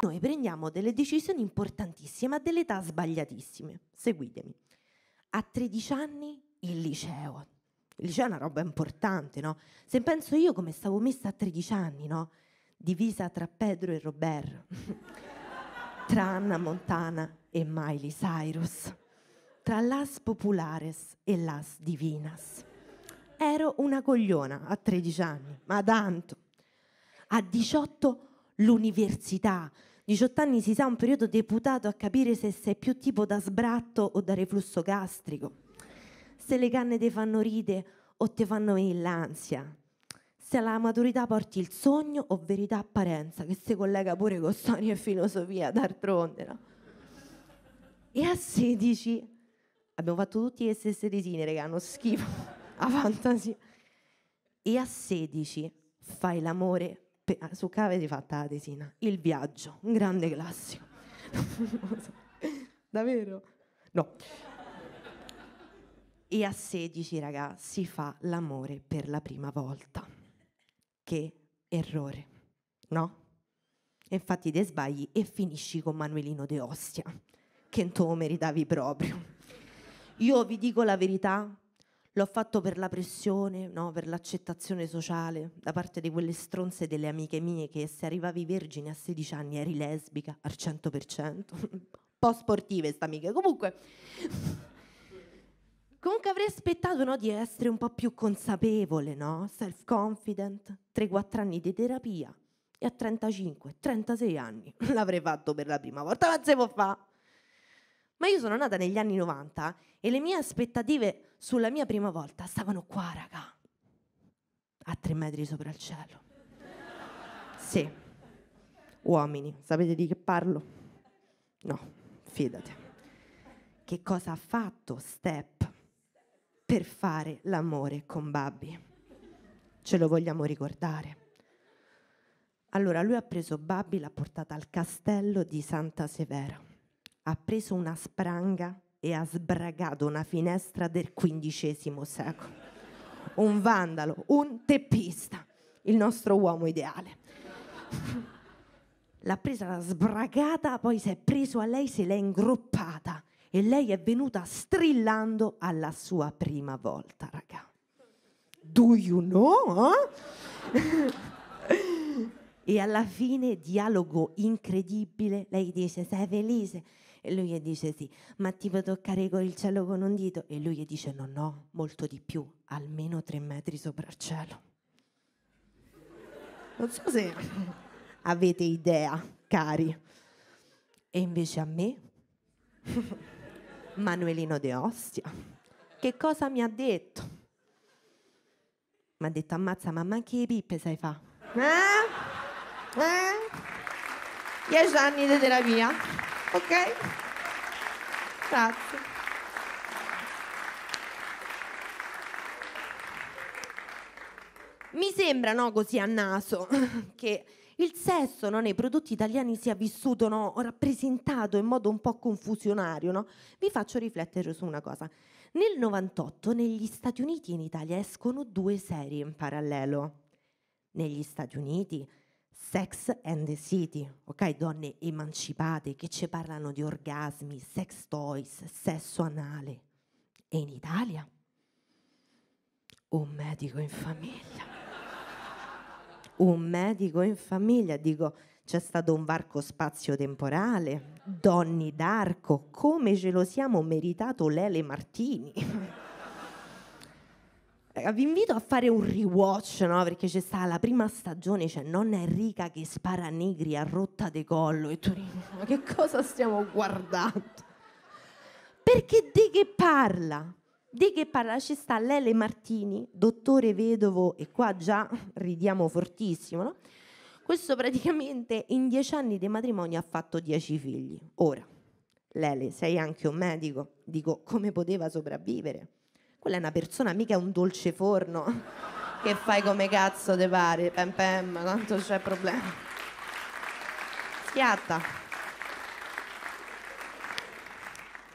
Noi prendiamo delle decisioni importantissime a delle età sbagliatissime. Seguitemi. A 13 anni il liceo. Il liceo è una roba importante, no? Se penso io come stavo messa a 13 anni, no? Divisa tra Pedro e Robert, tra Anna Montana e Miley Cyrus, tra Las Populares e Las Divinas. Ero una cogliona a 13 anni, ma tanto. A 18 l'università. 18 anni si sa un periodo deputato a capire se sei più tipo da sbratto o da reflusso gastrico. Se le canne ti fanno ride o ti fanno venire l'ansia. Se alla maturità porti il sogno o verità apparenza, che si collega pure con storia e filosofia, d'altronde, no? E a 16 abbiamo fatto tutti le stesse resine, raga, hanno schifo, a fantasia. E a 16 fai l'amore Pe- su che avete fatta la tesina? Il viaggio, un grande classico. Davvero? No. E a 16, raga, si fa l'amore per la prima volta. Che errore, no? Infatti te sbagli e finisci con Manuelino De Ostia, che non te lo meritavi proprio. Io vi dico la verità, L'ho fatto per la pressione, no? per l'accettazione sociale da parte di quelle stronze delle amiche mie che se arrivavi vergine a 16 anni eri lesbica al 100%. Un po' sportive sta amiche. Comunque, comunque avrei aspettato no, di essere un po' più consapevole, no? self-confident, 3-4 anni di terapia e a 35, 36 anni l'avrei fatto per la prima volta, ma se può fare. Ma io sono nata negli anni 90 e le mie aspettative sulla mia prima volta stavano qua, raga, a tre metri sopra il cielo. Sì, uomini, sapete di che parlo? No, fidate. Che cosa ha fatto Step per fare l'amore con Babbi? Ce lo vogliamo ricordare. Allora lui ha preso Babbi, l'ha portata al castello di Santa Severa ha preso una spranga e ha sbragato una finestra del XV secolo. Un vandalo, un teppista, il nostro uomo ideale. L'ha presa, l'ha sbragata, poi si è preso a lei, se l'è ingroppata e lei è venuta strillando alla sua prima volta, raga. Do you know? Eh? e alla fine, dialogo incredibile, lei dice, sei felice? E lui gli dice sì, ma ti può toccare il cielo con un dito? E lui gli dice no, no, molto di più, almeno tre metri sopra il cielo. Non so se avete idea, cari. E invece a me, Manuelino De Ostia, che cosa mi ha detto? Mi ha detto ammazza, ma anche le pippe sai fa? Eh? Eh? Dieci anni di terapia. Ok? Grazie. Mi sembra, no, così a naso, che il sesso no, nei prodotti italiani sia vissuto, no, rappresentato in modo un po' confusionario. No? Vi faccio riflettere su una cosa. Nel 98 negli Stati Uniti e in Italia escono due serie in parallelo. Negli Stati Uniti Sex and the City, ok? Donne emancipate che ci parlano di orgasmi, sex toys, sesso anale. E in Italia? Un medico in famiglia. Un medico in famiglia, dico, c'è stato un varco spazio-temporale, Donni d'Arco, come ce lo siamo meritato Lele Martini. Eh, vi invito a fare un rewatch, no? Perché c'è stata la prima stagione, c'è nonna Enrica che spara negri a rotta de collo e tu ma che cosa stiamo guardando? Perché di che parla? Di che parla? Ci sta Lele Martini, dottore vedovo, e qua già ridiamo fortissimo, no? Questo praticamente in dieci anni di matrimonio ha fatto dieci figli. Ora, Lele, sei anche un medico, dico, come poteva sopravvivere? Quella è una persona, mica un dolce forno che fai come cazzo te pare, pem pem, tanto c'è problema. Schiatta.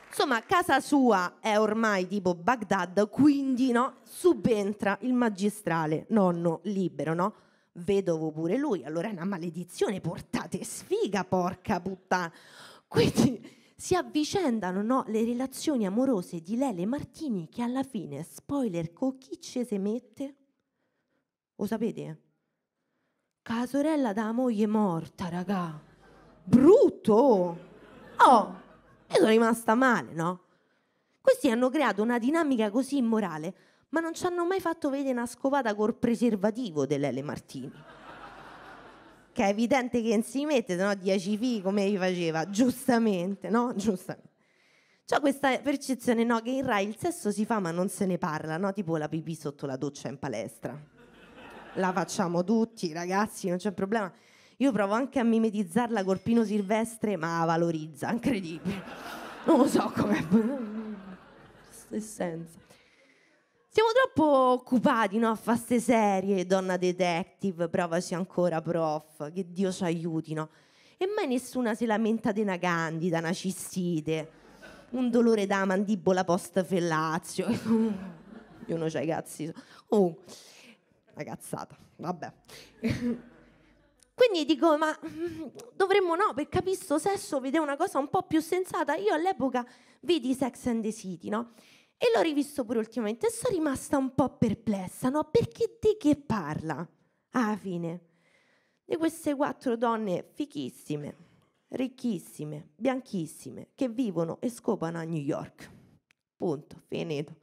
Insomma, casa sua è ormai tipo Baghdad, quindi no, subentra il magistrale, nonno libero, no? Vedovo pure lui, allora è una maledizione, portate sfiga, porca puttana. Quindi si avvicendano no, le relazioni amorose di Lele Martini che alla fine, spoiler, con chi ci si mette? Lo sapete? La sorella della moglie morta, raga. Brutto! Oh, io sono rimasta male, no? Questi hanno creato una dinamica così immorale, ma non ci hanno mai fatto vedere una scopata col preservativo dell'Ele Martini. Che è evidente che non si mette, no? 10 figli come gli faceva, giustamente, no? Giustamente. C'ho questa percezione, no? Che in Rai il sesso si fa ma non se ne parla, no? Tipo la pipì sotto la doccia in palestra. La facciamo tutti, ragazzi, non c'è problema. Io provo anche a mimetizzarla col Pino Silvestre, ma valorizza, incredibile. Non lo so come. Essenza. Siamo troppo occupati no, a fare queste serie, donna detective, provaci ancora prof, che Dio ci aiuti, no? E mai nessuna si lamenta di una candida, una cistite, un dolore da mandibola post fellazio. Io non c'hai cazzi. Oh, una cazzata, vabbè. Quindi dico, ma mm, dovremmo no, per capire sesso, vedere una cosa un po' più sensata. Io all'epoca vidi Sex and the City, no? E l'ho rivisto pure ultimamente e sono rimasta un po' perplessa, no? Perché di che parla? Alla fine, di queste quattro donne fichissime, ricchissime, bianchissime, che vivono e scopano a New York. Punto, finito.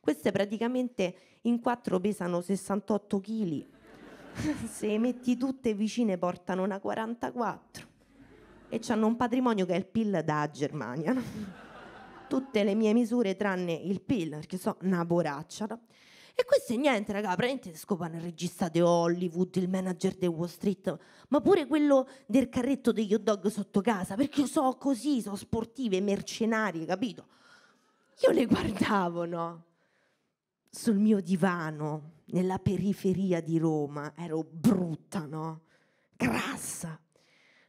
Queste praticamente in quattro pesano 68 kg. Se le metti tutte vicine portano una 44. E hanno un patrimonio che è il PIL da Germania. No? Tutte le mie misure tranne il PIL, perché so una poraccia. No? E questo è niente, raga, praticamente scopano il regista di Hollywood, il manager di Wall Street, ma pure quello del carretto degli hot dog sotto casa, perché so così, sono sportive, mercenarie, capito? Io le guardavo, no? Sul mio divano, nella periferia di Roma, ero brutta, no? Grassa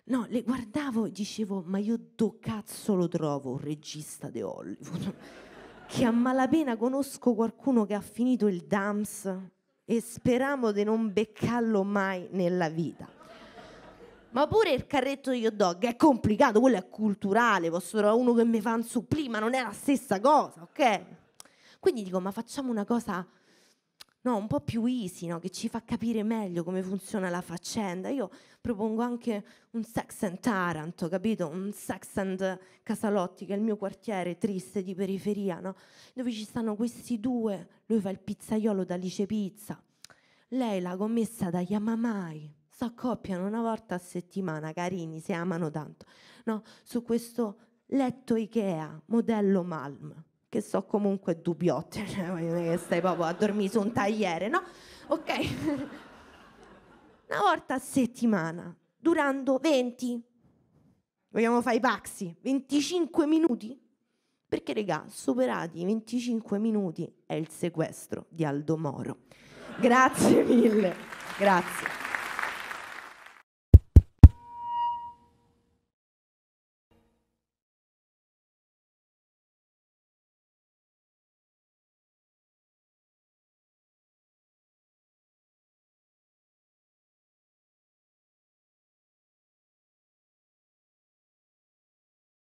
No, le guardavo e dicevo, ma io do cazzo lo trovo un regista di Hollywood? che a malapena conosco qualcuno che ha finito il DAMS e speriamo di non beccarlo mai nella vita. Ma pure il carretto di hot dog è complicato, quello è culturale, posso trovare uno che mi fa un supplì, ma non è la stessa cosa, ok? Quindi dico, ma facciamo una cosa no, un po' più easy, no? che ci fa capire meglio come funziona la faccenda. Io propongo anche un Sex and Taranto, capito? Un Sex and Casalotti, che è il mio quartiere triste di periferia, no? dove ci stanno questi due. Lui fa il pizzaiolo da Lice Pizza, lei la commessa da Yamamai. S'accoppiano una volta a settimana, carini, si amano tanto, no? su questo letto Ikea, modello Malm che so comunque dubbiotte, cioè che stai proprio a dormire su un tagliere, no? Ok. Una volta a settimana, durando 20. Vogliamo fare i paxi? 25 minuti? Perché, regà, superati i 25 minuti è il sequestro di Aldo Moro. Grazie mille. Grazie.